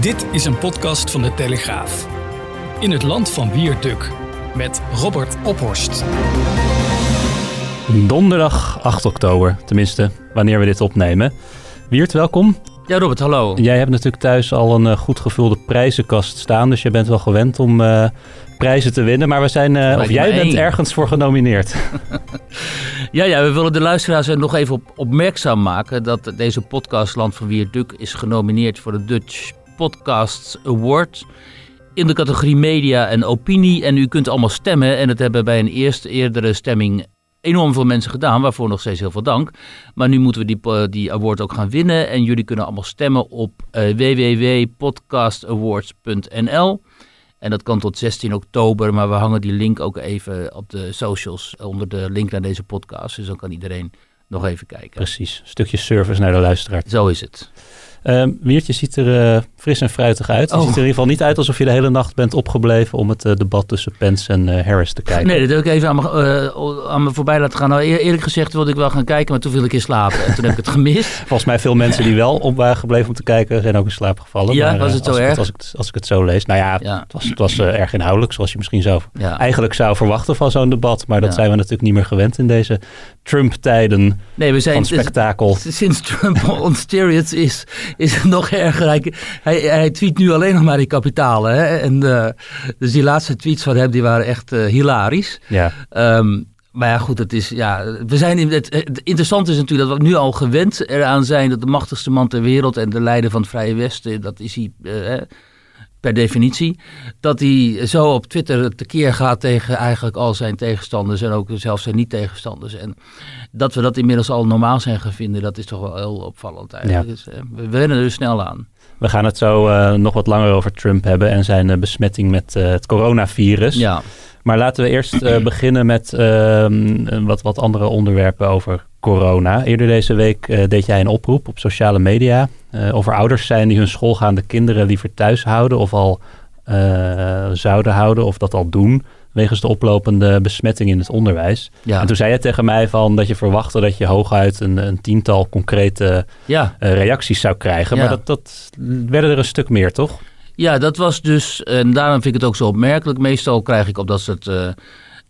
Dit is een podcast van de Telegraaf. In het land van Wierduk met Robert Ophorst. Donderdag 8 oktober, tenminste wanneer we dit opnemen. Wiert, welkom. Ja, Robert, hallo. Jij hebt natuurlijk thuis al een uh, goed gevulde prijzenkast staan, dus je bent wel gewend om uh, prijzen te winnen. Maar we zijn, uh, of jij bent één. ergens voor genomineerd. ja, ja, we willen de luisteraars er nog even op opmerkzaam maken dat deze podcast Land van Wierduk is genomineerd voor de Dutch Podcasts Award in de categorie media en opinie. En u kunt allemaal stemmen. En dat hebben bij een eerste eerdere stemming enorm veel mensen gedaan, waarvoor nog steeds heel veel dank. Maar nu moeten we die, die award ook gaan winnen. En jullie kunnen allemaal stemmen op uh, www.podcastawards.nl. En dat kan tot 16 oktober, maar we hangen die link ook even op de socials onder de link naar deze podcast. Dus dan kan iedereen nog even kijken. Precies, stukje service naar de luisteraar. Zo is het. Um, Wiertje ziet er uh, fris en fruitig uit. Je Oh. ziet er in ieder geval niet uit alsof je de hele nacht bent opgebleven om het uh, debat tussen Pence en uh, Harris te kijken. Nee, dat heb ik even aan me, aan me voorbij laten gaan. Nou, eerlijk gezegd wilde ik wel gaan kijken, maar toen viel ik in slaap. En toen heb ik het gemist. Volgens mij veel mensen die wel op waren gebleven om te kijken, zijn ook in slaap gevallen. Ja, maar, was het zo als erg? Ik, als, ik, als ik het zo lees. Nou ja, Ja. het was, het was erg inhoudelijk, zoals je misschien zou, Ja. eigenlijk zou verwachten van zo'n debat. Maar dat Ja. zijn we natuurlijk niet meer gewend in deze Trump-tijden Nee, we zijn van spektakel. Sinds Trump on steroids is, is het nog erger. Hij, hij, tweet nu alleen nog maar die kapitalen. Hè? En, eh, dus die laatste tweets van hem die waren echt eh, hilarisch. Ja. Ehm, maar ja, goed, het is, ja, we zijn in het, het interessante is natuurlijk dat we nu al gewend eraan zijn dat de machtigste man ter wereld en de leider van het Vrije Westen, dat is hij eh, per definitie, dat hij zo op Twitter tekeer gaat tegen eigenlijk al zijn tegenstanders en ook zelfs zijn niet-tegenstanders. En dat we dat inmiddels al normaal zijn gaan vinden, dat is toch wel heel opvallend eigenlijk. Ja. Dus, eh, we wennen er snel aan. We gaan het zo uh, nog wat langer over Trump hebben en zijn uh, besmetting met uh, het coronavirus. Ja. Maar laten we eerst beginnen met ehm, wat, wat andere onderwerpen over corona. Eerder deze week uh, deed jij een oproep op sociale media uh, over ouders zijn die hun schoolgaande kinderen liever thuis houden of al uh, zouden houden of dat al doen wegens de oplopende besmetting in het onderwijs. Ja. En toen zei je tegen mij van dat je verwachtte dat je hooguit een, een tiental concrete ja. reacties zou krijgen. Ja. Maar dat, dat werden er een stuk meer, toch? Ja, dat was dus, en daarom vind ik het ook zo opmerkelijk. Meestal krijg ik op dat soort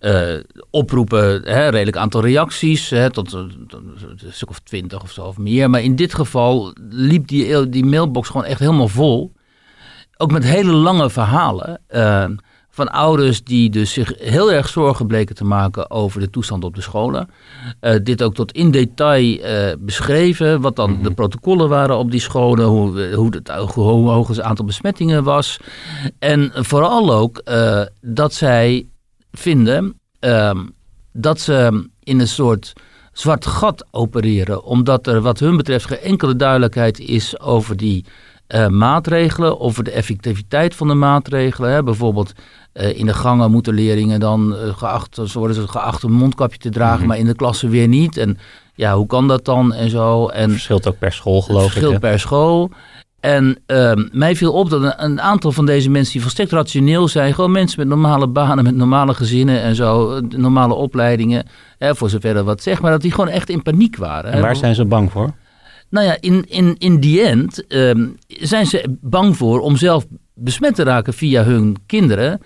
uh, uh, oproepen hè, redelijk aantal reacties, hè, tot, tot, een stuk of twintig of zo of meer. Maar in dit geval liep die, die mailbox gewoon echt helemaal vol. Ook met hele lange verhalen. Uh, van ouders die dus zich heel erg zorgen bleken te maken over de toestand op de scholen. Uh, dit ook tot in detail beschreven, wat dan de protocollen waren op die scholen, hoe, hoe, het, hoe hoog het aantal besmettingen was. En vooral ook dat zij vinden ehm, dat ze in een soort zwart gat opereren, omdat er wat hun betreft geen enkele duidelijkheid is over die uh, maatregelen, over de effectiviteit van de maatregelen. Hè. Bijvoorbeeld uh, in de gangen moeten leerlingen dan uh, geacht, worden ze geacht een mondkapje te dragen, mm -hmm. maar in de klasse weer niet. En ja, hoe kan dat dan en zo? En het verschilt ook per school, geloof verschilt ik. per school. En uh, mij viel op dat een, een, aantal van deze mensen die volstrekt rationeel zijn, gewoon mensen met normale banen, met normale gezinnen en zo, normale opleidingen, hè, voor zover dat wat zegt, maar dat die gewoon echt in paniek waren. En waar zijn ze bang voor? Nou ja, in, in, in die end um, zijn ze bang voor om zelf besmet te raken via hun kinderen.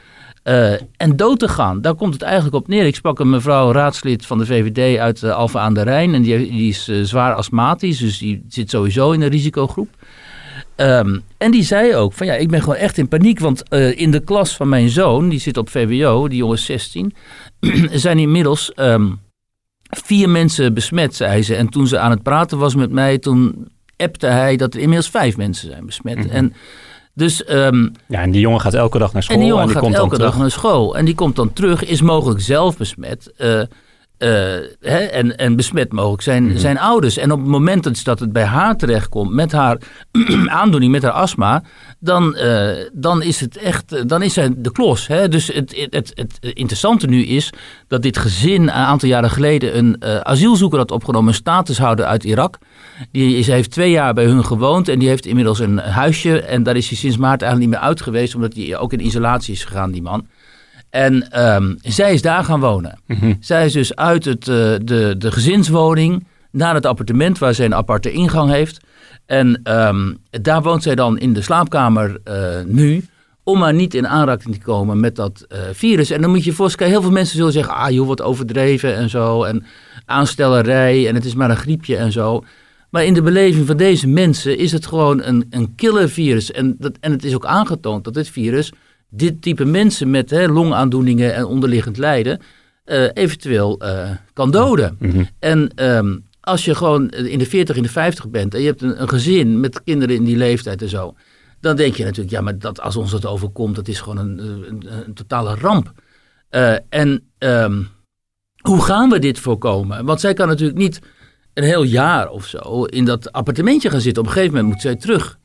Uh, en dood te gaan. Daar komt het eigenlijk op neer. Ik sprak een mevrouw raadslid van de VVD uit uh, Alphen aan de Rijn. En die, die is uh, zwaar astmatisch, dus die zit sowieso in een risicogroep. Um, en die zei ook van ja, ik ben gewoon echt in paniek. Want in de klas van mijn zoon, die zit op VWO, die jongen is 16, zijn inmiddels um, vier mensen besmet, zei ze. En toen ze aan het praten was met mij, toen appte hij dat er inmiddels vijf mensen zijn besmet. Mm -hmm. En dus, um, ja, en die jongen gaat elke dag naar school. En die jongen en die gaat komt elke dag naar school. En die komt dan terug, is mogelijk zelf besmet. Uh, eh, hè, en, en besmet mogelijk zijn, Mhm. zijn ouders. En op het moment dat, het bij haar terechtkomt met haar aandoening, met haar astma, dan, eh, dan is het echt, eh, dan is zij de klos. Hè? Dus het, het, het, het interessante nu is dat dit gezin een aantal jaren geleden een asielzoeker had opgenomen, een statushouder uit Irak. Die is, heeft twee jaar bij hun gewoond en die heeft inmiddels een huisje. En daar is hij sinds maart eigenlijk niet meer uit geweest, omdat hij ook in isolatie is gegaan, die man. En ehm, zij is daar gaan wonen. Zij is dus uit het, eh, de, de gezinswoning naar het appartement waar zij een aparte ingang heeft. En ehm, daar woont zij dan in de slaapkamer eh, nu. Om maar niet in aanraking te komen met dat eh, virus. En dan moet je je voorstellen, heel veel mensen zullen zeggen: ah joh, wat overdreven en zo. En aanstellerij en het is maar een griepje en zo. Maar in de beleving van deze mensen is het gewoon een, een killer virus. En, dat, en het is ook aangetoond dat dit virus dit type mensen met hè, longaandoeningen en onderliggend lijden eh, eventueel eh, kan doden. En ehm, als je gewoon in de 40, in de 50 bent en je hebt een, een gezin met kinderen in die leeftijd en zo, dan denk je natuurlijk, ja, maar dat, als ons dat overkomt, dat is gewoon een, een, een totale ramp. Eh, en ehm, hoe gaan we dit voorkomen? Want zij kan natuurlijk niet een heel jaar of zo in dat appartementje gaan zitten. Op een gegeven moment moet zij terug.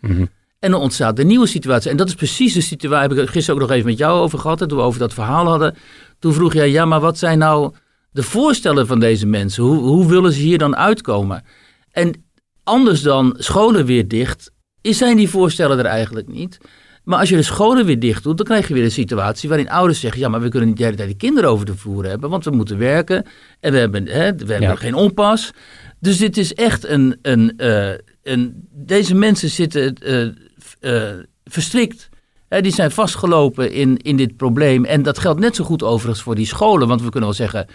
En dan ontstaat een nieuwe situatie. En dat is precies de situatie. Heb ik het gisteren ook nog even met jou over gehad. hè, Toen we over dat verhaal hadden. Toen vroeg jij, ja, maar wat zijn nou de voorstellen van deze mensen? Hoe, hoe willen ze hier dan uitkomen? En anders dan scholen weer dicht, is- zijn die voorstellen er eigenlijk niet. Maar als je de scholen weer dicht doet, dan krijg je weer een situatie waarin ouders zeggen: Ja, maar we kunnen niet de hele tijd de kinderen over de vloer hebben, want we moeten werken en we hebben, hè, we hebben Ja. geen onpas. Dus dit is echt een. een, eh, een deze mensen zitten eh, eh, verstrikt. Die zijn vastgelopen in, in dit probleem. En dat geldt net zo goed overigens voor die scholen. Want we kunnen wel zeggen.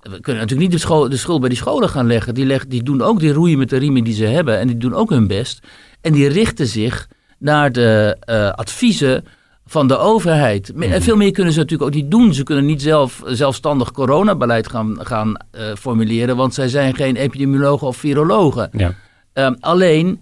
We kunnen natuurlijk niet de, school, de schuld bij die scholen gaan leggen. Die, leg, die doen ook die roeien met de riemen die ze hebben. En die doen ook hun best. En die richten zich naar de eh, adviezen van de overheid. En veel meer kunnen ze natuurlijk ook niet doen. Ze kunnen niet zelf zelfstandig coronabeleid gaan, gaan eh, formuleren. Want zij zijn geen epidemiologen of virologen. Ja. Ehm, alleen,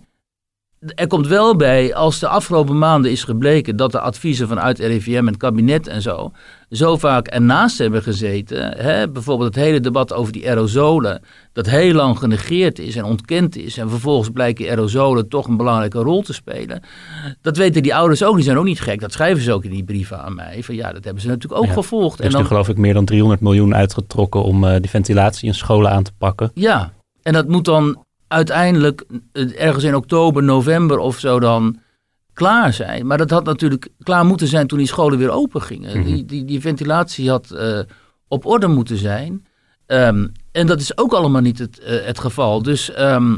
er komt wel bij, als de afgelopen maanden is gebleken dat de adviezen vanuit RIVM en het kabinet en zo, zo vaak ernaast hebben gezeten. Hè? Bijvoorbeeld het hele debat over die aerosolen, dat heel lang genegeerd is en ontkend is. En vervolgens blijken aerosolen toch een belangrijke rol te spelen. Dat weten die ouders ook, die zijn ook niet gek. Dat schrijven ze ook in die brieven aan mij. Van ja, dat hebben ze natuurlijk ook Ja. gevolgd. Er is nu geloof ik meer dan 300 miljoen uitgetrokken om eh, die ventilatie in scholen aan te pakken. Ja, en dat moet dan uiteindelijk eh, ergens in oktober, november of zo dan klaar zijn. Maar dat had natuurlijk klaar moeten zijn toen die scholen weer open gingen. Mhm. die, die, die ventilatie had eh, op orde moeten zijn. Ehm, en dat is ook allemaal niet het, eh, het geval. Dus ehm,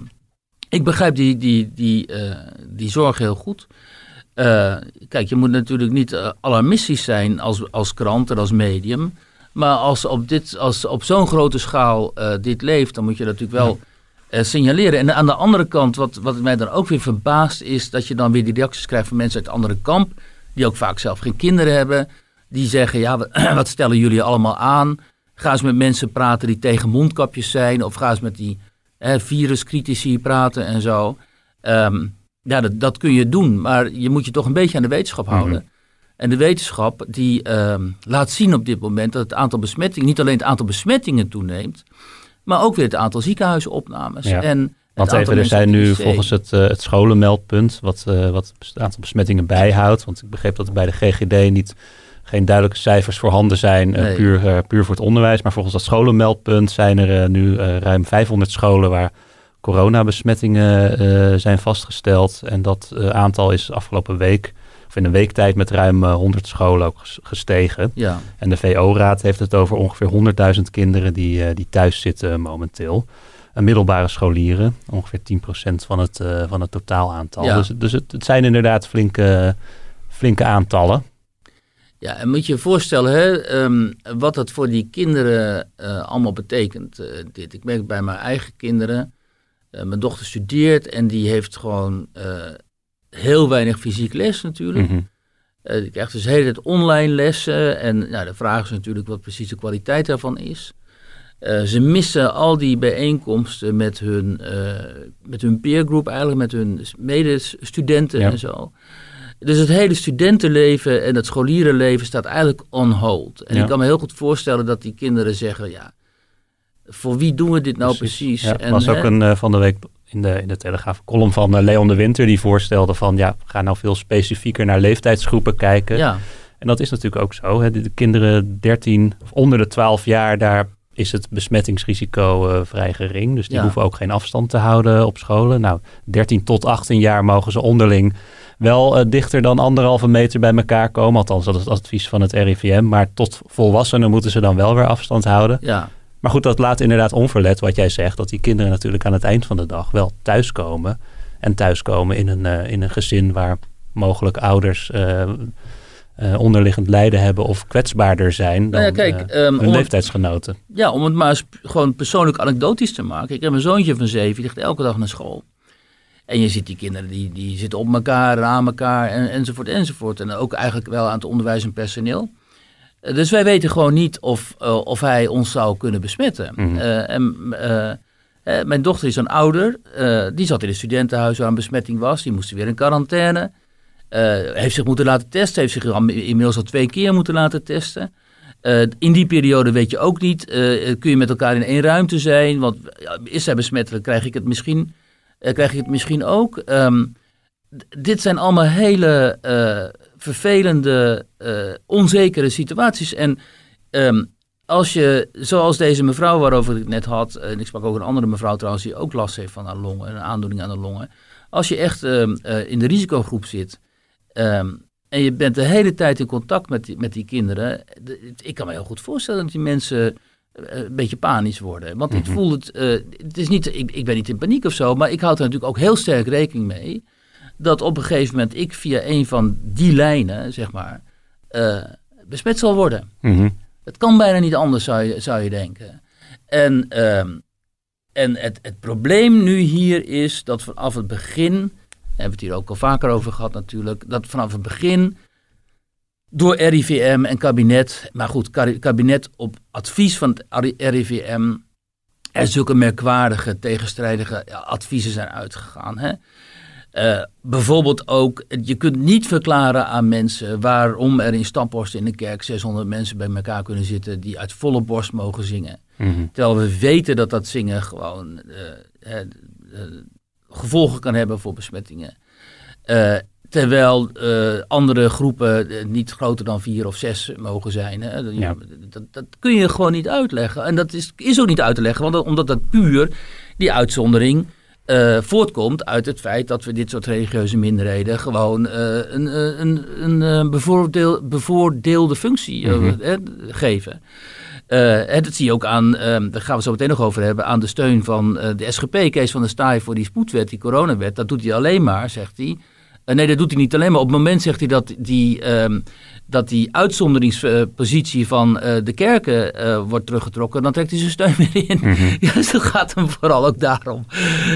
ik begrijp die, die, die, die zorg heel goed. Kijk, je moet natuurlijk niet alarmistisch zijn als, als krant en als medium. Maar als op, dit, als op zo'n grote schaal dit leeft, dan moet je natuurlijk wel eh, signaleren. En aan de andere kant, wat, wat mij dan ook weer verbaast, is dat je dan weer die reacties krijgt van mensen uit het andere kamp, die ook vaak zelf geen kinderen hebben, die zeggen, ja, wat, wat stellen jullie allemaal aan? Ga eens met mensen praten die tegen mondkapjes zijn, of ga eens met die viruscritici praten en zo. Ehm, ja, dat, dat kun je doen, maar je moet je toch een beetje aan de wetenschap houden. En de wetenschap die ehm, laat zien op dit moment dat het aantal besmettingen, niet alleen het aantal besmettingen toeneemt, maar ook weer het aantal ziekenhuisopnames. Ja. En Want even, er zijn nu volgens het, eh, het scholenmeldpunt, wat, eh, wat het aantal besmettingen bijhoudt. Want ik begreep dat er bij de GGD niet, geen duidelijke cijfers voorhanden zijn, eh, puur, puur voor het onderwijs. Maar volgens dat scholenmeldpunt zijn er nu ruim 500 scholen waar coronabesmettingen zijn vastgesteld. En dat aantal is afgelopen week, in een week tijd, met ruim eh, 100 scholen ook ges- gestegen. Ja, En de VO-raad heeft het over ongeveer 100.000 kinderen die, eh, die thuis zitten momenteel. En middelbare scholieren, ongeveer 10% van het, eh, van het totaalaantal. Ja. Dus, dus het, het zijn inderdaad flinke, flinke aantallen. ja, en moet je je voorstellen hè, ehm, wat dat voor die kinderen eh, allemaal betekent. eh, dit. Ik merk bij mijn eigen kinderen. eh, mijn dochter studeert en die heeft gewoon eh, heel weinig fysiek les natuurlijk. Mhm. Eh, die krijgt dus de hele tijd online lessen. En nou, de vraag is natuurlijk wat precies de kwaliteit daarvan is. Eh, ze missen al die bijeenkomsten met hun, eh, met hun peergroep, eigenlijk met hun medestudenten Ja. en zo. Dus het hele studentenleven en het scholierenleven staat eigenlijk on hold. En Ja. ik kan me heel goed voorstellen dat die kinderen zeggen, ja, voor wie doen we dit nou Precies. precies? Ja, En, was ook hè, een van de week in de, in de Telegraaf column van eh, Leon de Winter die voorstelde van ja, ga nou veel specifieker naar leeftijdsgroepen kijken. ja, En dat is natuurlijk ook zo. Hè. De, de kinderen 13 of onder de 12 jaar, daar is het besmettingsrisico eh, vrij gering. Dus die Ja. hoeven ook geen afstand te houden op scholen. Nou, 13 tot 18 jaar mogen ze onderling wel eh, dichter dan anderhalve meter bij elkaar komen. Althans, dat is het advies van het RIVM. Maar tot volwassenen moeten ze dan wel weer afstand houden. ja, Maar goed, dat laat inderdaad onverlet wat jij zegt. Dat die kinderen natuurlijk aan het eind van de dag wel thuiskomen. En thuiskomen in een, eh, in een gezin waar mogelijk ouders eh, eh, onderliggend lijden hebben of kwetsbaarder zijn dan Nou ja, kijk, eh, ehm, hun leeftijdsgenoten. ja, om het maar eens gewoon persoonlijk anekdotisch te maken. Ik heb een zoontje van zeven, die ligt elke dag naar school. En je ziet die kinderen, die, die zitten op elkaar, aan elkaar, en, enzovoort, enzovoort. En ook eigenlijk wel aan het onderwijs en personeel. Dus wij weten gewoon niet of, eh, of hij ons zou kunnen besmetten. Mhm. Eh, en, eh, mijn dochter is een ouder, die zat in een studentenhuis waar een besmetting was. Die moest weer in quarantaine. Heeft zich moeten laten testen, heeft zich inmiddels al twee keer moeten laten testen. In die periode weet je ook niet, kun je met elkaar in één ruimte zijn, want is hij besmettelijk, krijg ik het misschien, krijg ik het misschien ook. Ehm, dit zijn allemaal hele vervelende, eh, onzekere situaties. En ehm, als je, zoals deze mevrouw waarover ik het net had, en ik sprak ook een andere mevrouw trouwens die ook last heeft van haar longen, een aandoening aan de longen. Als je echt ehm, eh, in de risicogroep zit ehm, en je bent de hele tijd in contact met die, met die kinderen, de- ik kan me heel goed voorstellen dat die mensen eh, een beetje panisch worden. Want ik Mhm. voel het, het is niet, ik, ik ben niet in paniek of zo, maar ik houd er natuurlijk ook heel sterk rekening mee dat op een gegeven moment ik via een van die lijnen, zeg maar, eh, besmet zal worden. Mhm. Het kan bijna niet anders, zou je, zou je denken. En, ehm, en het, het probleem nu hier is dat vanaf het begin, daar hebben we het hier ook al vaker over gehad natuurlijk, dat vanaf het begin door RIVM en kabinet, maar goed, kabinet op advies van het RIVM, er zulke merkwaardige, tegenstrijdige adviezen zijn uitgegaan. Hè? Eh, bijvoorbeeld ook, je kunt niet verklaren aan mensen waarom er in Staphorst in de kerk 600 mensen bij elkaar kunnen zitten die uit volle borst mogen zingen. Mhm. Terwijl we weten dat dat zingen gewoon eh, eh, gevolgen kan hebben voor besmettingen. Terwijl andere groepen niet groter dan vier of zes mogen zijn. Hè. Dat, Ja. dat, dat kun je gewoon niet uitleggen. En dat is, is ook niet uit te leggen, want dat, omdat dat puur die uitzondering eh, voortkomt uit het feit dat we dit soort religieuze minderheden gewoon eh, een, eh, een, een, eh, bevoordeel, bevoordeelde functie Mhm. geven. En dat zie je ook aan, ehm, daar gaan we zo meteen nog over hebben, aan de steun van de SGP, Kees van der Staaij, voor die spoedwet, die coronawet. Dat doet hij alleen maar, zegt hij. Eh, nee, dat doet hij niet alleen maar. Op het moment zegt hij dat die, ehm, dat die uitzonderingspositie van eh, de kerken eh, wordt teruggetrokken, dan trekt hij zijn steun weer in. Ja, dus het gaat hem vooral ook daarom.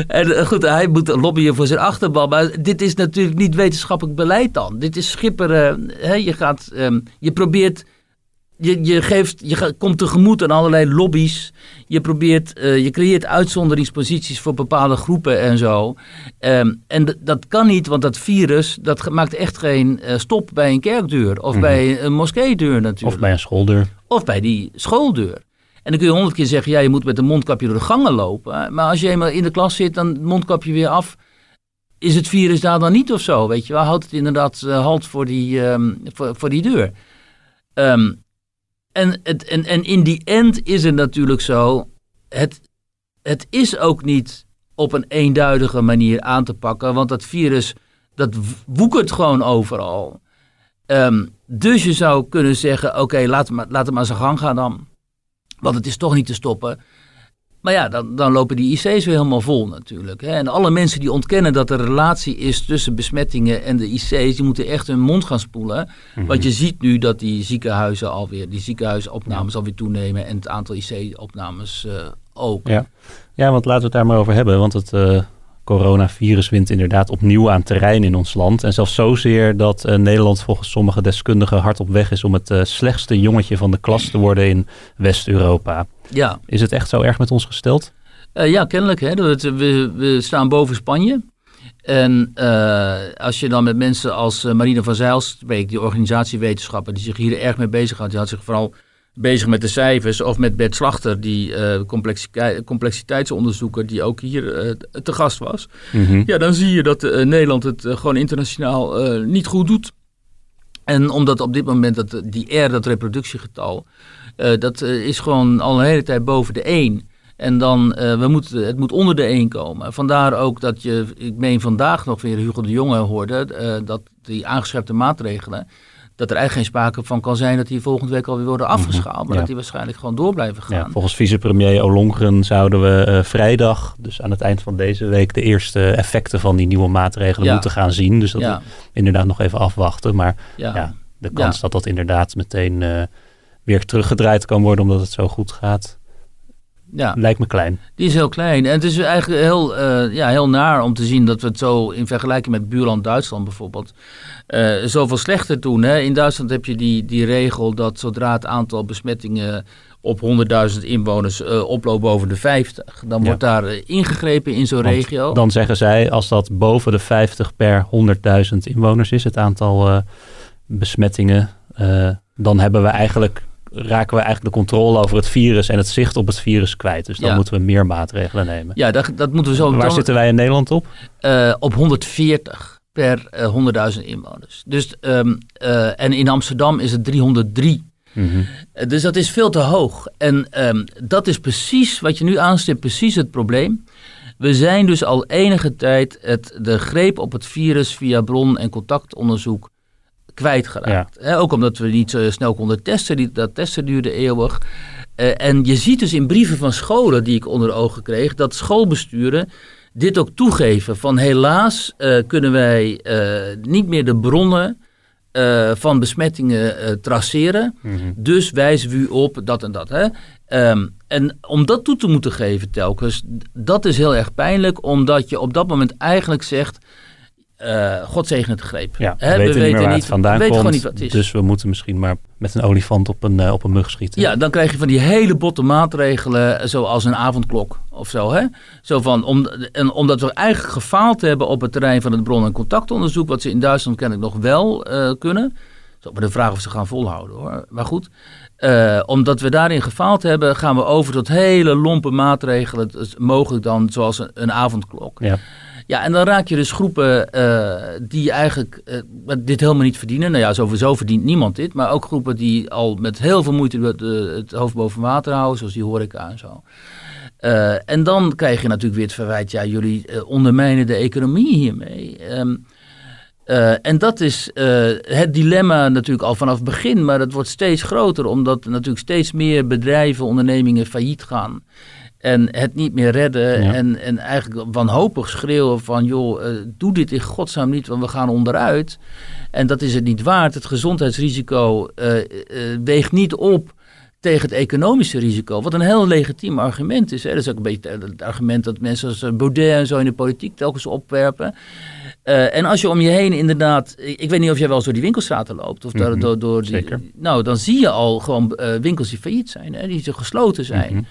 En goed, hij moet lobbyen voor zijn achterban. Maar dit is natuurlijk niet wetenschappelijk beleid dan. Dit is schipperen. Hè, je, gaat, ehm, je probeert. Je, je, geeft, je komt tegemoet aan allerlei lobby's. Je, probeert, eh, je creëert uitzonderingsposities voor bepaalde groepen en zo. Ehm, en dat kan niet, want dat virus dat maakt echt geen eh, stop bij een kerkdeur. Of Mhm. bij een moskeedeur natuurlijk Of bij een schooldeur. of bij die schooldeur. En dan kun je honderd keer zeggen, ja, je moet met een mondkapje door de gangen lopen. Maar als je eenmaal in de klas zit, dan het mondkapje weer af. Is het virus daar dan niet of zo? Weet je wel, houdt het inderdaad eh, halt voor die, ehm, voor, voor die deur. Ehm, en, en, en in die end is het natuurlijk zo, het, het is ook niet op een eenduidige manier aan te pakken, want dat virus, dat woekert gewoon overal. Ehm, dus je zou kunnen zeggen, oké, laat, het maar- laat het maar zijn gang gaan dan. Want het is toch niet te stoppen. Maar ja, dan, dan lopen die IC's weer helemaal vol natuurlijk. Hè. En alle mensen die ontkennen dat er relatie is tussen besmettingen en de IC's, die moeten echt hun mond gaan spoelen. Mhm. Want je ziet nu dat die ziekenhuizen alweer, die ziekenhuisopnames alweer toenemen en het aantal IC-opnames eh, ook. Ja. ja, want laten we het daar maar over hebben. Want het eh, coronavirus wint inderdaad opnieuw aan terrein in ons land. En zelfs zozeer dat eh, Nederland volgens sommige deskundigen hard op weg is om het eh, slechtste jongetje van de klas te worden in West-Europa. Ja, Is het echt zo erg met ons gesteld? Eh, ja, kennelijk. Hè. We, we staan boven Spanje. En als je dan met mensen als Marine van Zijl spreekt, die organisatiewetenschapper, die zich hier erg mee bezighoudt, die had zich vooral bezig met de cijfers. Of met Bert Slachter, die uh, complexiteitsonderzoeker, die ook hier uh, te gast was. Mhm. Ja, dan zie je dat uh, Nederland het gewoon internationaal niet goed doet. En omdat op dit moment dat, die R, dat reproductiegetal, dat is gewoon al een hele tijd boven de 1. En dan, we moeten, het moet onder de 1 komen. Vandaar ook dat je, ik meen vandaag nog weer Hugo de Jonge hoorde, dat die aangescherpte maatregelen, dat er eigenlijk geen sprake van kan zijn dat die volgende week alweer worden afgeschaald. Maar Mhm. ja. dat die waarschijnlijk gewoon door blijven gaan. Ja, volgens vicepremier Olongren zouden we eh, vrijdag, dus aan het eind van deze week, de eerste effecten van die nieuwe maatregelen Ja. moeten gaan zien. Dus dat we inderdaad nog even afwachten. Maar ja. de kans dat dat inderdaad meteen eh, weer teruggedraaid kan worden omdat het zo goed gaat, ja. lijkt me klein. Die is heel klein. En het is eigenlijk heel, eh, ja, heel naar om te zien dat we het zo in vergelijking met buurland Duitsland bijvoorbeeld eh, zoveel slechter doen. Hè? In Duitsland heb je die, die regel dat zodra het aantal besmettingen op 100.000 inwoners eh, oploopt boven de 50, dan Ja. wordt daar ingegrepen in zo'n regio. Dan zeggen zij, als dat boven de 50 per 100.000 inwoners is, het aantal besmettingen, dan hebben we eigenlijk, raken we eigenlijk de controle over het virus en het zicht op het virus kwijt. Dus dan Ja. moeten we meer maatregelen nemen. ja, dat, dat moeten we zo Waar dan- zitten wij in Nederland op? eh, op 140 per eh, 100.000 inwoners. Dus, ehm, eh, en in Amsterdam is het 303. Mhm. Eh, Dus dat is veel te hoog. En ehm, dat is precies wat je nu aanstipt, precies het probleem. We zijn dus al enige tijd het, de greep op het virus via bron- en contactonderzoek kwijtgeraakt. Ook omdat we niet zo snel konden testen. Die, dat testen duurde eeuwig. Eh, en je ziet dus in brieven van scholen die ik onder ogen kreeg, dat schoolbesturen dit ook toegeven. Van helaas eh, kunnen wij eh, niet meer de bronnen eh, van besmettingen eh, traceren. Mhm. Dus wijzen we u op dat en dat. Hè? Ehm, en om dat toe te moeten geven telkens, dat is heel erg pijnlijk, omdat je op dat moment eigenlijk zegt, eh God zegen het greep. Ja, we, weten niet meer waar het vandaan we weten komt. gewoon niet wat het is. Dus we moeten misschien maar met een olifant op een, eh, op een mug schieten. Ja, dan krijg je van die hele botte maatregelen, zoals een avondklok of zo. Hè? zo van, om, en omdat we eigenlijk gefaald hebben op het terrein van het bron- en contactonderzoek, wat ze in Duitsland kennelijk nog wel eh, kunnen. Ook maar de vraag of ze gaan volhouden hoor. Maar goed, eh, omdat we daarin gefaald hebben, gaan we over tot hele lompe maatregelen. Dus mogelijk dan zoals een, een avondklok. Ja. Ja, en dan raak je dus groepen eh, die eigenlijk eh, dit helemaal niet verdienen. Nou ja, sowieso verdient niemand dit. Maar ook groepen die al met heel veel moeite het, het hoofd boven water houden, zoals die horeca en zo. Eh, en dan krijg je natuurlijk weer het verwijt, ja, jullie ondermijnen de economie hiermee. Ehm, eh, en dat is het dilemma natuurlijk al vanaf het begin, maar dat wordt steeds groter, omdat natuurlijk steeds meer bedrijven, ondernemingen failliet gaan. En het niet meer redden. Ja. En, en eigenlijk wanhopig schreeuwen van... joh, eh, doe dit in godsnaam niet, want we gaan onderuit. En dat is het niet waard. Het gezondheidsrisico eh, eh, weegt niet op tegen het economische risico. Wat een heel legitiem argument is. Hè. Dat is ook een beetje het argument dat mensen als Baudet en zo in de politiek telkens opwerpen. En als je om je heen inderdaad... Ik weet niet of jij wel eens door die winkelstraten loopt. Of Mhm, door, door die, zeker. Nou, dan zie je al gewoon winkels die failliet zijn. Hè, die gesloten zijn. Mhm.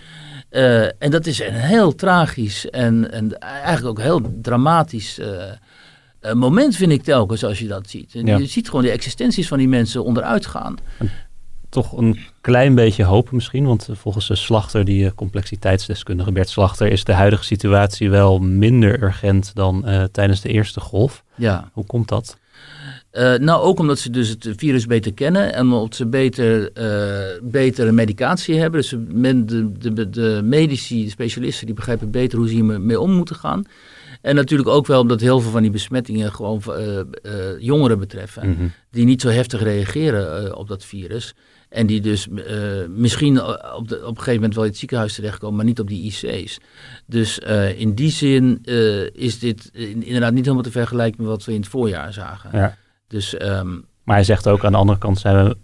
Eh, en dat is een heel tragisch en, en eigenlijk ook heel dramatisch eh, eh, moment, vind ik telkens, als je dat ziet. En Ja. Je ziet gewoon de existenties van die mensen onderuit gaan. Toch een klein beetje hoop misschien, want volgens de slachter, die complexiteitsdeskundige Bert Slachter, is de huidige situatie wel minder urgent dan tijdens de eerste golf. Ja. Hoe komt dat? Eh, nou, ook omdat ze dus het virus beter kennen en omdat ze beter, eh, betere medicatie hebben. Dus men, de, de, de medici, de specialisten, die begrijpen beter hoe ze hiermee om moeten gaan. En natuurlijk ook wel omdat heel veel van die besmettingen gewoon eh, jongeren betreffen. Mhm. die niet zo heftig reageren op dat virus. En die dus misschien op, de, op een gegeven moment wel in het ziekenhuis terechtkomen, maar niet op die IC's. Dus in die zin is dit in- inderdaad niet helemaal te vergelijken met wat we in het voorjaar zagen. Ja. Dus ehm, Maar hij zegt ook aan de andere kant zijn we,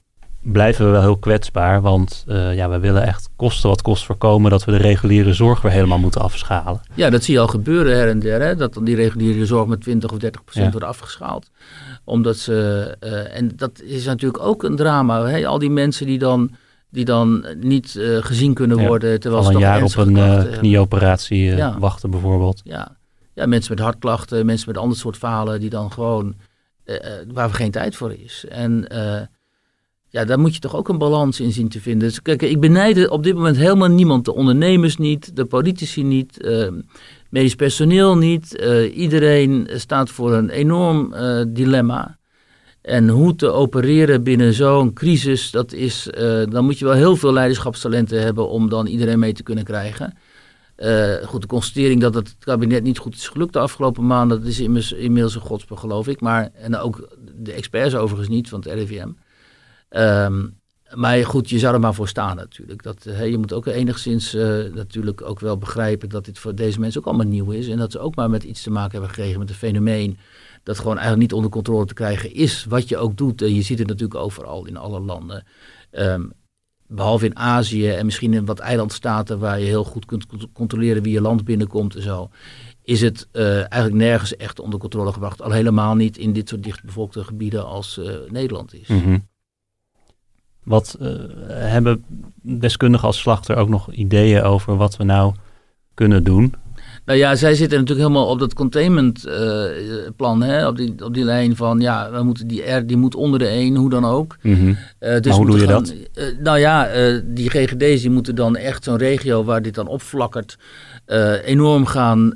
blijven we wel heel kwetsbaar, want eh, ja, we willen echt kosten wat kost voorkomen dat we de reguliere zorg weer helemaal moeten afschalen. ja, dat zie je al gebeuren her en der. Hè, dat dan die reguliere zorg met 20 of 30 procent Ja. wordt afgeschaald. Omdat ze, eh, en dat is natuurlijk ook een drama. Hè? Al die mensen die dan, die dan niet eh, gezien kunnen Ja, worden. Terwijl Al ze een jaar op een hebben. knieoperatie Ja. wachten bijvoorbeeld. Ja. ja, mensen met hartklachten, mensen met ander soort falen die dan gewoon, waar we geen tijd voor is. En eh, ja, daar moet je toch ook een balans in zien te vinden. Dus kijk, ik benijd op dit moment helemaal niemand. De ondernemers niet, de politici niet, uh, medisch personeel niet. Iedereen staat voor een enorm dilemma. En hoe te opereren binnen zo'n crisis, dat is, dan moet je wel heel veel leiderschapstalenten hebben om dan iedereen mee te kunnen krijgen. Goed, de constatering dat het kabinet niet goed is gelukt de afgelopen maanden, dat is immers, inmiddels een godsbe, geloof ik. Maar, en ook de experts overigens niet van het RIVM. Um, maar goed, je zou er maar voor staan natuurlijk. Dat, uh, je moet ook enigszins uh, natuurlijk ook wel begrijpen dat dit voor deze mensen ook allemaal nieuw is. En dat ze ook maar met iets te maken hebben gekregen met een fenomeen dat gewoon eigenlijk niet onder controle te krijgen is. Wat je ook doet. Je ziet het natuurlijk overal in alle landen. Um, behalve in Azië en misschien in wat eilandstaten waar je heel goed kunt controleren wie je land binnenkomt en zo. Is het eigenlijk nergens echt onder controle gebracht. Al helemaal niet in dit soort dichtbevolkte gebieden als Nederland is. -hmm. Wat uh, hebben deskundigen als slachter ook nog ideeën over wat we nou kunnen doen? Nou ja, zij zitten natuurlijk helemaal op dat containmentplan, uh, op, die, op die lijn van ja, we moeten die R die moet onder de 1, hoe dan ook. Mm -hmm. uh, dus hoe doe je gaan, dat? nou ja, die GGD's die moeten dan echt zo'n regio waar dit dan opflakkert, enorm gaan,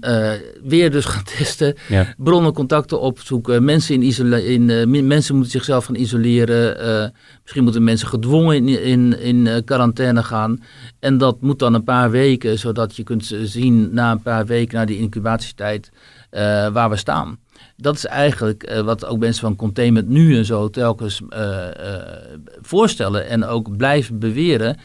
weer dus gaan testen. Ja. Bronnen, contacten opzoeken. Mensen, in in, uh, mensen moeten zichzelf gaan isoleren. misschien moeten mensen gedwongen in, in, in quarantaine gaan. En dat moet dan een paar weken, zodat je kunt zien na een paar weken, na die incubatietijd, waar we staan. Dat is eigenlijk wat ook mensen van containment nu en zo telkens voorstellen en ook blijven beweren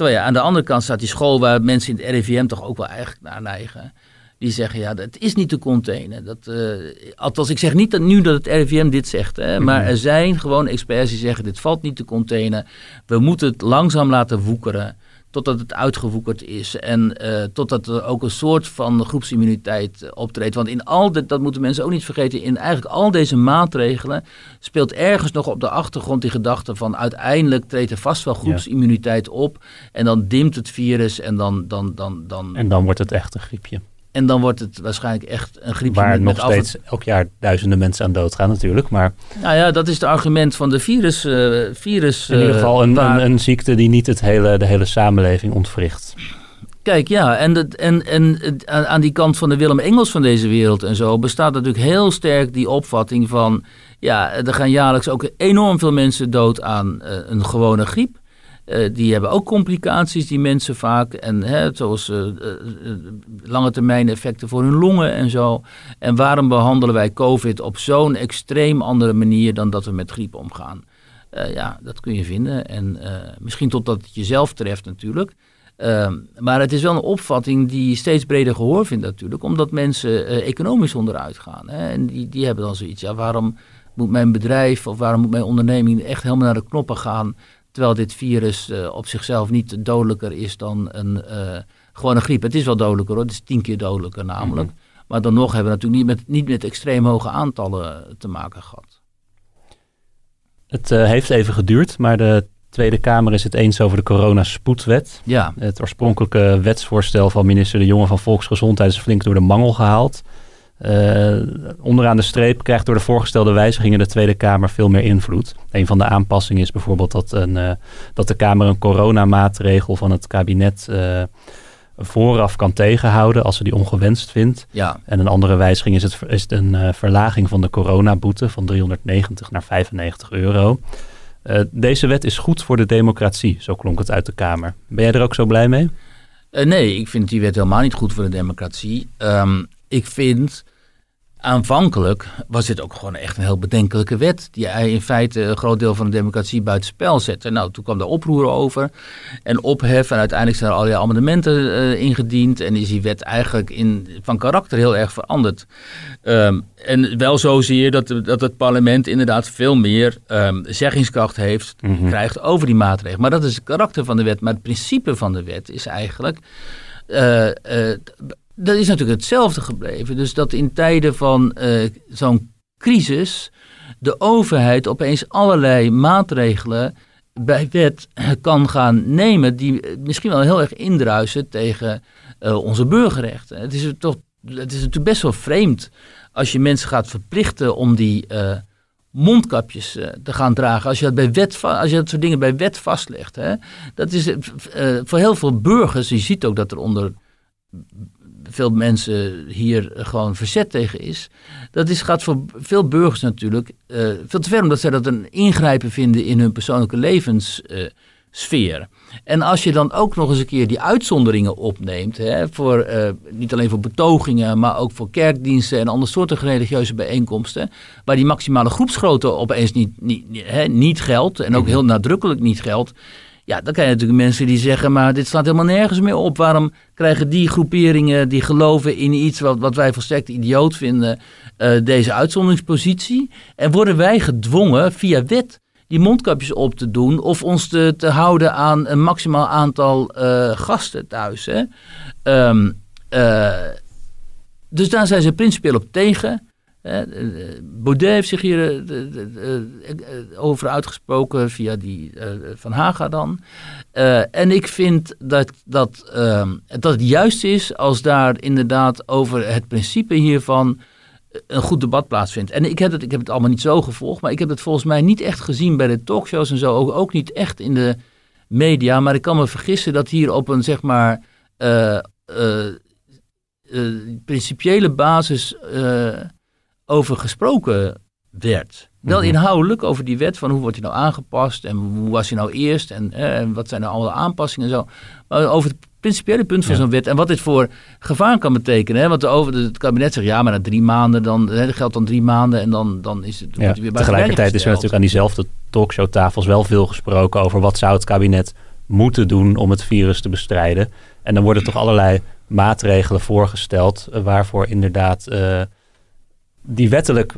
Terwijl ja, aan de andere kant staat die school waar mensen in het RIVM toch ook wel eigenlijk naar neigen. Die zeggen, ja, dat is niet te containen. Dat, althans, ik zeg niet dat nu dat het RIVM dit zegt. Hè, mhm. maar er zijn gewoon experts die zeggen, dit valt niet te containen. We moeten het langzaam laten woekeren totdat het uitgewoekerd is en uh, totdat er ook een soort van groepsimmuniteit uh, optreedt. Want in al dit, dat moeten mensen ook niet vergeten, in eigenlijk al deze maatregelen speelt ergens nog op de achtergrond die gedachte van uiteindelijk treedt er vast wel groepsimmuniteit op en dan dimt het virus en dan... dan, dan, dan en dan wordt het echt een griepje. En dan wordt het waarschijnlijk echt een griepje. Waar met, nog steeds elk jaar duizenden mensen aan doodgaan natuurlijk. Maar... Nou ja, dat is het argument van de virus. Uh, virus In ieder geval een, waar... een, een, ziekte die niet het hele, de hele samenleving ontwricht. Kijk, ja, en, de, en, en aan die kant van de Willem Engels van deze wereld en zo bestaat natuurlijk heel sterk die opvatting van, ja, er gaan jaarlijks ook enorm veel mensen dood aan uh, een gewone griep. Uh, die hebben ook complicaties, die mensen vaak. En hè, zoals uh, uh, lange termijn effecten voor hun longen en zo. En waarom behandelen wij COVID op zo'n extreem andere manier dan dat we met griep omgaan? ja, dat kun je vinden. En misschien totdat het jezelf treft natuurlijk. Ehm, maar het is wel een opvatting die steeds breder gehoor vindt natuurlijk. Omdat mensen economisch onderuit gaan. Hè? En die, die hebben dan zoiets. Ja, waarom moet mijn bedrijf of waarom moet mijn onderneming echt helemaal naar de knoppen gaan Terwijl dit virus uh, op zichzelf niet dodelijker is dan een, uh, gewoon een griep. Het is wel dodelijker hoor, het is tien keer dodelijker namelijk. Mm -hmm. Maar dan nog hebben we natuurlijk niet met, niet met extreem hoge aantallen te maken gehad. Het uh, heeft even geduurd, maar de Tweede Kamer is het eens over de coronaspoedwet. Ja. Het oorspronkelijke wetsvoorstel van minister De Jonge van Volksgezondheid is flink door de mangel gehaald. Uh, onderaan de streep krijgt door de voorgestelde wijzigingen de Tweede Kamer veel meer invloed. Een van de aanpassingen is bijvoorbeeld dat, een, uh, dat de Kamer een coronamaatregel van het kabinet uh, vooraf kan tegenhouden als ze die ongewenst vindt. Ja. En een andere wijziging is, het, is het een verlaging van de coronaboete van 390 naar 95 euro. deze wet is goed voor de democratie, zo klonk het uit de Kamer. Ben jij er ook zo blij mee? nee, ik vind die wet helemaal niet goed voor de democratie. Um, ik vind aanvankelijk was dit ook gewoon echt een heel bedenkelijke wet. Die in feite een groot deel van de democratie buitenspel zette. Nou, toen kwam daar oproer over en ophef. En uiteindelijk zijn er allerlei amendementen uh, ingediend. En is die wet eigenlijk in, van karakter heel erg veranderd. Um, en wel zo zie je dat, dat het parlement inderdaad veel meer um, zeggingskracht heeft, mm -hmm. krijgt over die maatregelen. Maar dat is het karakter van de wet. Maar het principe van de wet is eigenlijk. Uh, uh, dat is natuurlijk hetzelfde gebleven. Dus dat in tijden van uh, zo'n crisis de overheid opeens allerlei maatregelen bij wet kan gaan nemen die misschien wel heel erg indruisen tegen uh, onze burgerrechten. Het is, toch, het is natuurlijk best wel vreemd als je mensen gaat verplichten om die, mondkapjes te gaan dragen. Als je dat, bij wet, als je dat soort dingen bij wet vastlegt. Hè, dat is voor heel veel burgers, je ziet ook dat er onder veel mensen hier gewoon verzet tegen is. Dat is, gaat voor veel burgers natuurlijk uh, veel te ver, omdat zij dat een ingrijpen vinden in hun persoonlijke levenssfeer. En als je dan ook nog eens een keer die uitzonderingen opneemt, hè, voor, uh, niet alleen voor betogingen, maar ook voor kerkdiensten en andere soorten religieuze bijeenkomsten, waar die maximale groepsgrootte opeens niet, niet, hè, niet geldt en ook mhm. heel nadrukkelijk niet geldt. Ja, dan krijg je natuurlijk mensen die zeggen, maar dit slaat helemaal nergens meer op. Waarom krijgen die groeperingen die geloven in iets wat, wat wij volstrekt idioot vinden, uh, deze uitzonderingspositie? En worden wij gedwongen via wet die mondkapjes op te doen of ons te, te houden aan een maximaal aantal uh, gasten thuis. Hè? Um, uh, dus daar zijn ze principieel op tegen. Baudet heeft zich hier over uitgesproken via die Van Haga dan. en ik vind dat, dat, uh, dat het juist is als daar inderdaad over het principe hiervan een goed debat plaatsvindt. En ik heb, het, ik heb het allemaal niet zo gevolgd, maar ik heb het volgens mij niet echt gezien bij de talkshows en zo. Ook, ook niet echt in de media. Maar ik kan me vergissen dat hier op een zeg maar uh, principiële basis over gesproken werd. Wel mhm. inhoudelijk over die wet, van hoe wordt die nou aangepast en hoe was die nou eerst en, en wat zijn nou alle aanpassingen en zo. Maar over het principiële punt van zo'n wet en wat dit voor gevaar kan betekenen. Hè? Want over het kabinet zegt ja, maar na drie maanden, dan hè, geldt dan drie maanden en dan, dan is het ja, weer bij Tegelijkertijd is er natuurlijk aan diezelfde talkshowtafels wel veel gesproken over wat zou het kabinet moeten doen om het virus te bestrijden. En dan worden toch allerlei maatregelen voorgesteld eh, waarvoor inderdaad uh, die wettelijk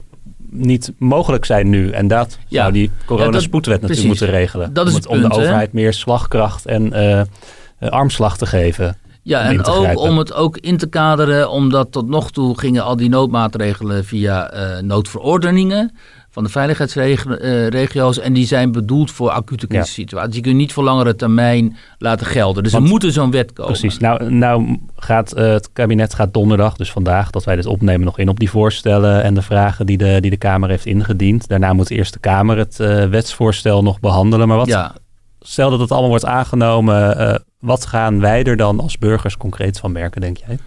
niet mogelijk zijn nu. En dat ja. zou die coronaspoedwet ja, natuurlijk moeten regelen. Dat is om, het, om de overheid meer slagkracht en uh, armslag te geven. Ja, en ook om het ook in te kaderen, omdat tot nog toe gingen al die noodmaatregelen via uh, noodverordeningen van de veiligheidsregio's. En die zijn bedoeld voor acute crisissituaties. Die kun je niet voor langere termijn laten gelden. Dus er moet zo'n wet komen. Precies. Nou, nou gaat uh, het kabinet gaat donderdag, dus vandaag, dat wij dit opnemen, nog in op die voorstellen en de vragen die de, die de Kamer heeft ingediend. Daarna moet de Eerste Kamer het uh, wetsvoorstel nog behandelen. Maar wat, ja. stel dat het allemaal wordt aangenomen, uh, wat gaan wij er dan als burgers concreet van merken, denk jij?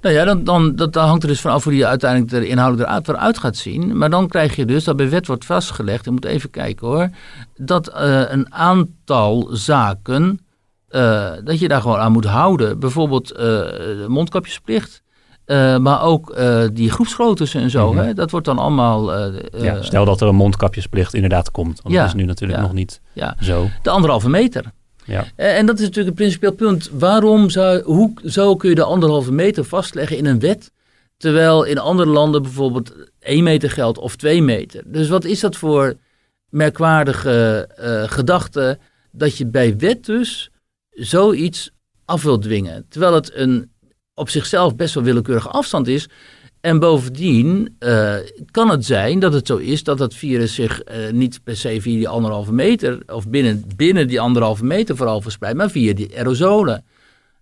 Nou ja, dan, dan, dat, hangt er dus vanaf hoe die uiteindelijk de inhoudelijk eruit, gaat zien. Maar dan krijg je dus dat bij wet wordt vastgelegd, ik moet even kijken hoor, dat uh, een aantal zaken, uh, dat je daar gewoon aan moet houden. Bijvoorbeeld uh, mondkapjesplicht. Uh, maar ook uh, die groepsgroottes en zo. Mm -hmm. hè? Dat wordt dan allemaal. Uh, ja, stel dat er een mondkapjesplicht inderdaad komt. Want ja, dat is nu natuurlijk ja, nog niet ja. zo. De anderhalve meter. Ja. Eh, en dat is natuurlijk een principieel punt. Waarom zou, hoe zo kun je de anderhalve meter vastleggen in een wet, terwijl in andere landen bijvoorbeeld één meter geldt of twee meter? Dus wat is dat voor merkwaardige uh, gedachte dat je bij wet dus zoiets af wilt dwingen, terwijl het een op zichzelf best wel willekeurige afstand is, en bovendien uh, kan het zijn dat het zo is dat het virus zich uh, niet per se via die anderhalve meter, of binnen, binnen die anderhalve meter vooral verspreidt, maar via die aerosolen.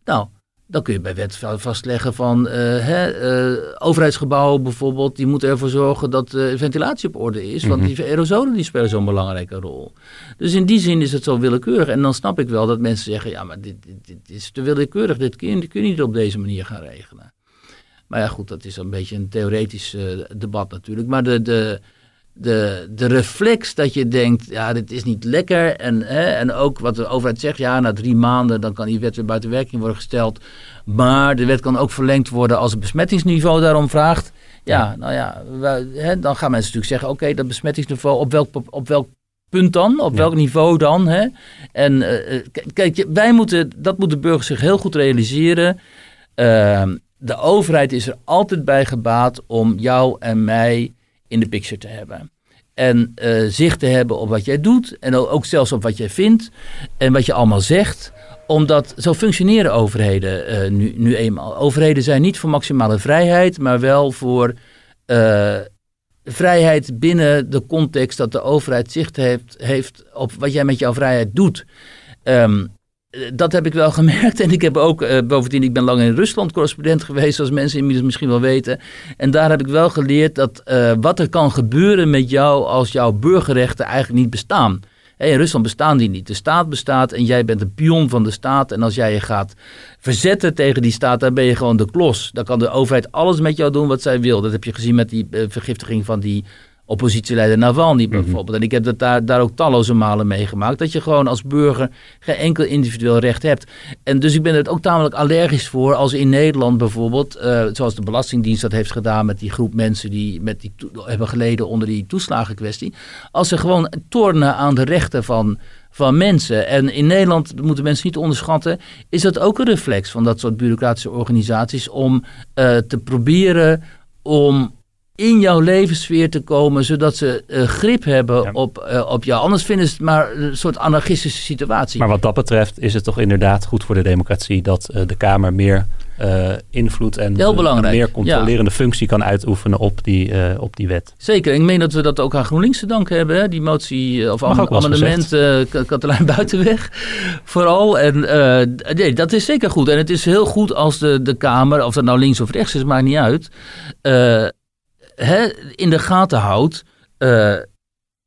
Nou, dan kun je bij wet vastleggen van uh, hè, overheidsgebouwen bijvoorbeeld, die moeten ervoor zorgen dat de ventilatie op orde is, want mhm. die aerosolen die spelen zo'n belangrijke rol. Dus in die zin is het zo willekeurig. En dan snap ik wel dat mensen zeggen, ja, maar dit, dit, dit is te willekeurig, dit kun je, dit kun je niet op deze manier gaan regelen. Maar ja, goed, dat is een beetje een theoretisch uh, debat natuurlijk. Maar de, de, de, de reflex dat je denkt, ja, dit is niet lekker. En, hè, en ook wat de overheid zegt, ja, na drie maanden dan kan die wet weer buiten werking worden gesteld. Maar de wet kan ook verlengd worden als het besmettingsniveau daarom vraagt. Ja, nou ja, hè, dan gaan mensen natuurlijk zeggen, oké, dat besmettingsniveau, op welk, op welk punt dan? Op welk niveau dan? Hè? En uh, kijk, wij moeten, dat moet de burger zich heel goed realiseren. Uh, de overheid is er altijd bij gebaat om jou en mij in de picture te hebben. En uh, zicht te hebben op wat jij doet en ook zelfs op wat jij vindt en wat je allemaal zegt omdat zo functioneren overheden uh, nu, nu eenmaal. Overheden zijn niet voor maximale vrijheid, maar wel voor uh, vrijheid binnen de context dat de overheid zicht heeft, heeft op wat jij met jouw vrijheid doet. Um, dat heb ik wel gemerkt. En ik heb ook, uh, bovendien, ik ben lang in Rusland correspondent geweest, zoals mensen inmiddels misschien wel weten. En daar heb ik wel geleerd dat uh, wat er kan gebeuren met jou als jouw burgerrechten eigenlijk niet bestaan. in Rusland bestaan die niet. De staat bestaat en jij bent een pion van de staat. En als jij je gaat verzetten tegen die staat, dan ben je gewoon de klos. Dan kan de overheid alles met jou doen wat zij wil. Dat heb je gezien met die vergiftiging van die oppositieleider Navalny mhm. bijvoorbeeld. En ik heb dat daar, daar ook talloze malen meegemaakt. Dat je gewoon als burger geen enkel individueel recht hebt. En dus ik ben er ook tamelijk allergisch voor als in Nederland bijvoorbeeld, uh, zoals de Belastingdienst dat heeft gedaan met die groep mensen die met die hebben geleden onder die toeslagenkwestie. Als ze gewoon tornen aan de rechten van van mensen. En in Nederland, moeten mensen niet onderschatten, is dat ook een reflex van dat soort bureaucratische organisaties om uh, te proberen om in jouw levenssfeer te komen, zodat ze uh, grip hebben op, uh, op jou. Anders vinden ze het maar een soort anarchistische situatie. Maar wat dat betreft is het toch inderdaad goed voor de democratie dat uh, de Kamer meer invloed en meer controlerende ja. functie kan uitoefenen op die, op die wet. Zeker, ik meen dat we dat ook aan GroenLinks te danken hebben. Hè? Die motie of am amendement Katelijn Buitenweg vooral. En nee, dat is zeker goed. En het is heel goed als de, de Kamer, of dat nou links of rechts is, maakt niet uit in de gaten houdt. Uh,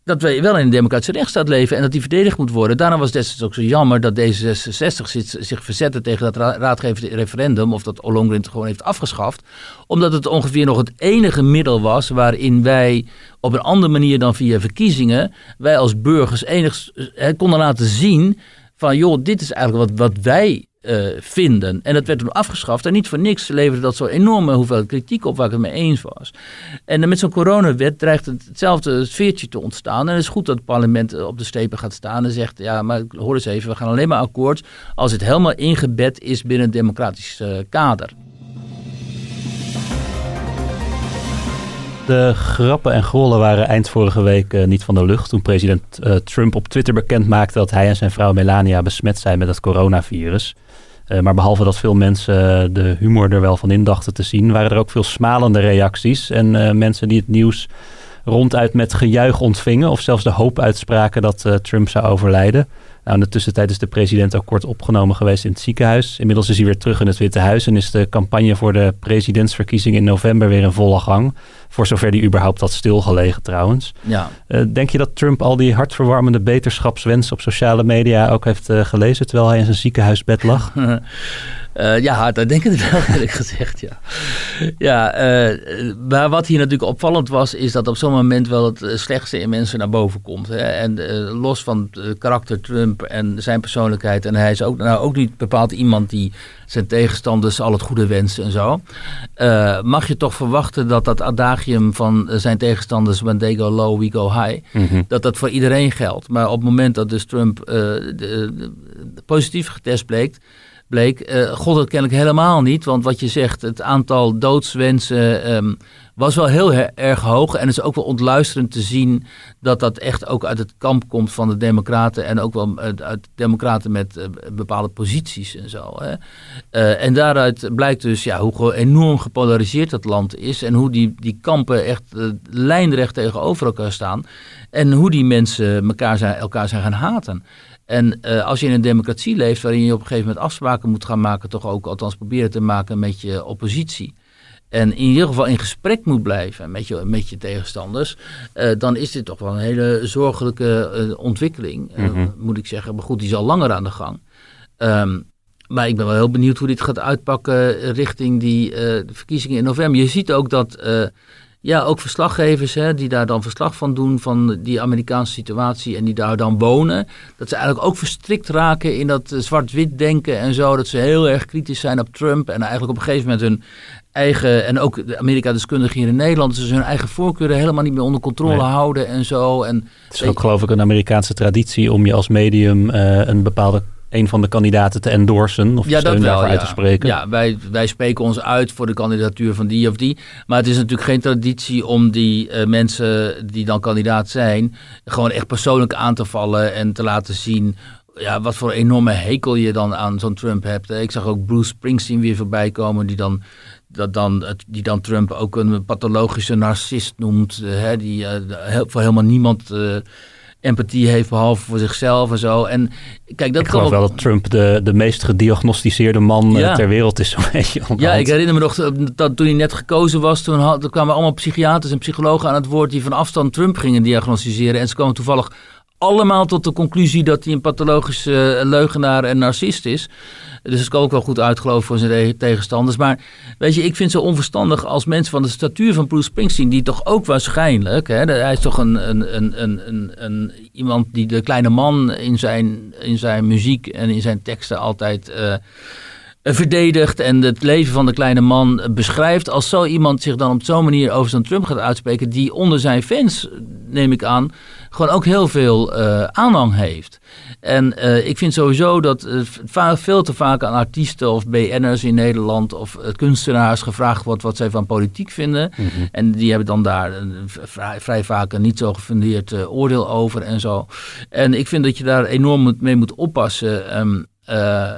dat we wel in een democratische rechtsstaat leven en dat die verdedigd moet worden. Daarom was het destijds ook zo jammer dat D66 zich verzette tegen dat raadgevende referendum, of dat Ollongren gewoon heeft afgeschaft. Omdat het ongeveer nog het enige middel was waarin wij op een andere manier dan via verkiezingen, wij als burgers enigszins konden laten zien van joh, dit is eigenlijk wat, wat wij uh, vinden. En dat werd toen afgeschaft. En niet voor niks leverde dat zo enorme hoeveel kritiek op waar ik het mee eens was. En met zo'n coronawet dreigt het hetzelfde sfeertje te ontstaan. En het is goed dat het parlement op de stepen gaat staan en zegt... ja, maar hoor eens even, we gaan alleen maar akkoord... als het helemaal ingebed is binnen een democratisch uh, kader. De grappen en grollen waren eind vorige week niet van de lucht toen president Trump op Twitter bekend maakte dat hij en zijn vrouw Melania besmet zijn met het coronavirus. Uh, maar behalve dat veel mensen de humor er wel van in dachten te zien, waren er ook veel smalende reacties en mensen die het nieuws ronduit met gejuich ontvingen of zelfs de hoop uitspraken dat Trump zou overlijden. Nou, in de tussentijd is de president ook kort opgenomen geweest in het ziekenhuis. Inmiddels is hij weer terug in het Witte Huis en is de campagne voor de presidentsverkiezing in november weer in volle gang. Voor zover die überhaupt had stilgelegen trouwens. Ja. Uh, denk je dat Trump al die hartverwarmende beterschapswensen op sociale media ook heeft uh, gelezen terwijl hij in zijn ziekenhuisbed lag? Uh, ja, dat denk ik wel, eerlijk gezegd, ja. ja uh, maar wat hier natuurlijk opvallend was, is dat op zo'n moment wel het slechtste in mensen naar boven komt. Hè? En uh, los van het karakter Trump en zijn persoonlijkheid, en hij is ook, nou, ook niet bepaald iemand die zijn tegenstanders al het goede wenst en zo. Uh, mag je toch verwachten dat dat adagium van zijn tegenstanders, when they go low, we go high, mm -hmm. dat dat voor iedereen geldt. Maar op het moment dat dus Trump uh, de, de, positief getest bleek, bleek, uh, god het kennelijk helemaal niet. Want wat je zegt, het aantal doodswensen um, was wel heel erg hoog. En het is ook wel ontluisterend te zien dat dat echt ook uit het kamp komt van de democraten. En ook wel uit, uit democraten met uh, bepaalde posities en zo. Hè. En daaruit blijkt dus ja, hoe enorm gepolariseerd dat land is. En hoe die, die kampen echt lijnrecht tegenover elkaar staan. En hoe die mensen elkaar zijn, elkaar zijn gaan haten. En uh, als je in een democratie leeft waarin je op een gegeven moment afspraken moet gaan maken, toch ook althans proberen te maken met je oppositie. En in ieder geval in gesprek moet blijven met je, met je tegenstanders. Uh, dan is dit toch wel een hele zorgelijke uh, ontwikkeling, mm -hmm. moet ik zeggen. Maar goed, die is al langer aan de gang. Um, maar ik ben wel heel benieuwd hoe dit gaat uitpakken richting die verkiezingen in november. Je ziet ook dat ja, ook verslaggevers hè, die daar dan verslag van doen van die Amerikaanse situatie en die daar dan wonen. Dat ze eigenlijk ook verstrikt raken in dat zwart-wit denken en zo. Dat ze heel erg kritisch zijn op Trump en eigenlijk op een gegeven moment hun eigen, en ook de Amerika-deskundigen hier in Nederland, ze hun eigen voorkeuren helemaal niet meer onder controle nee. houden en zo. En, het is ook geloof ik een Amerikaanse traditie om je als medium uh, een bepaalde een van de kandidaten te endorsen of ja, steun dat wel, uit ja. te spreken? Ja, wij, wij spreken ons uit voor de kandidatuur van die of die. Maar het is natuurlijk geen traditie om die uh, mensen die dan kandidaat zijn... gewoon echt persoonlijk aan te vallen en te laten zien... Ja, wat voor enorme hekel je dan aan zo'n Trump hebt. Ik zag ook Bruce Springsteen weer voorbij komen... die dan dat dan, die dan Trump ook een pathologische narcist noemt. Hè, die uh, voor helemaal niemand... Uh, empathie heeft, behalve voor zichzelf en zo. En kijk, dat ik geloof wel dat Trump de, de meest gediagnosticeerde man Ja. ter wereld is, zo'n beetje. Ja, ik herinner me nog eh, dat toen hij net gekozen was, toen had, er kwamen allemaal psychiaters en psychologen aan het woord die van afstand Trump gingen diagnosticeren. En ze kwamen toevallig allemaal tot de conclusie dat hij een pathologische eh, leugenaar en narcist is. Dus dat kan ook wel goed uitgeloven voor zijn te- tegenstanders. Maar weet je, ik vind het zo onverstandig als mensen van de statuur van Bruce Springsteen, die toch ook waarschijnlijk, hè, hij is toch een, een, een, een, een, een, iemand die de kleine man in zijn, in zijn muziek en in zijn teksten altijd eh, verdedigt en het leven van de kleine man beschrijft. Als zo iemand zich dan op zo'n manier over zo'n Trump gaat uitspreken, die onder zijn fans, neem ik aan, gewoon ook heel veel eh, aanhang heeft. En eh, ik vind sowieso dat va- veel te vaak aan artiesten of BN'ers in Nederland of kunstenaars gevraagd wordt wat zij van politiek vinden. En die hebben dan daar een vrij, vrij vaak een niet zo gefundeerd oordeel over en zo. En ik vind dat je daar enorm mee moet oppassen. ehm, eh,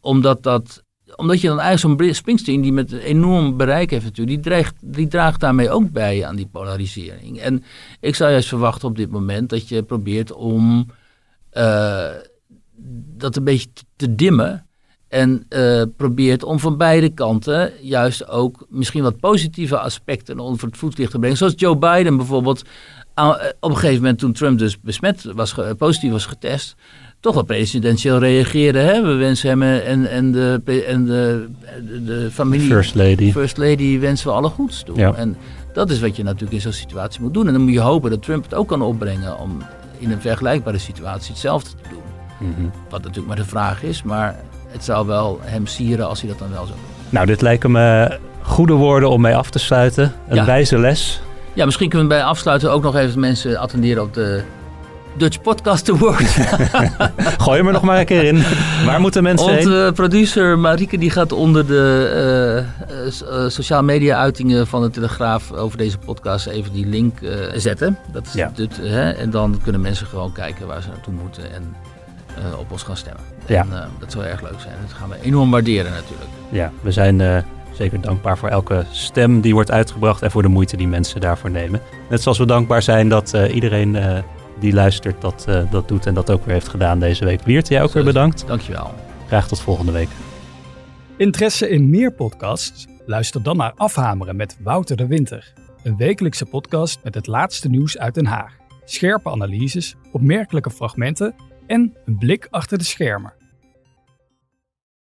omdat dat omdat je dan eigenlijk zo'n Springsteen, die met een enorm bereik heeft natuurlijk, die, dreigt, die draagt daarmee ook bij aan die polarisering. En ik zou juist verwachten op dit moment dat je probeert om eh, dat een beetje te- dimmen. En eh, probeert om van beide kanten juist ook misschien wat positieve aspecten onder het voetlicht te brengen. Zoals Joe Biden bijvoorbeeld eh, op een gegeven moment toen Trump dus besmet was, positief was getest, toch wel presidentieel reageerde. Hè? We wensen hem en, en, de, en de, de, familie, First Lady. First Lady wensen we alle goeds toe. Ja. En dat is wat je natuurlijk in zo'n situatie moet doen. En dan moet je hopen dat Trump het ook kan opbrengen om in een vergelijkbare situatie hetzelfde te doen. Mhm. Wat natuurlijk maar de vraag is, maar het zou wel hem sieren als hij dat dan wel zou doen. Nou, dit lijken me goede woorden om mee af te sluiten. Een Ja. wijze les. Ja, misschien kunnen we bij afsluiten ook nog even mensen attenderen op de Dutch Podcast Award. Gooi hem er nog maar een keer in. Waar moeten mensen heen? Onze producer Marieke die gaat onder de eh, eh, eh, sociale media uitingen van de Telegraaf over deze podcast even die link eh, zetten. Dat is Ja. het, hè? En dan kunnen mensen gewoon kijken waar ze naartoe moeten en op ons gaan stemmen. Ja. En, dat zou erg leuk zijn. Dat gaan we enorm waarderen natuurlijk. Ja, we zijn zeker dankbaar voor elke stem die wordt uitgebracht en voor de moeite die mensen daarvoor nemen. Net zoals we dankbaar zijn dat iedereen die luistert dat, eh, dat doet en dat ook weer heeft gedaan deze week. Wiert, jij ook Zo weer bedankt. Dankjewel. Graag tot volgende week. Interesse in meer podcasts? Luister dan naar Afhameren met Wouter de Winter. Een wekelijkse podcast met het laatste nieuws uit Den Haag. Scherpe analyses, opmerkelijke fragmenten en een blik achter de schermen.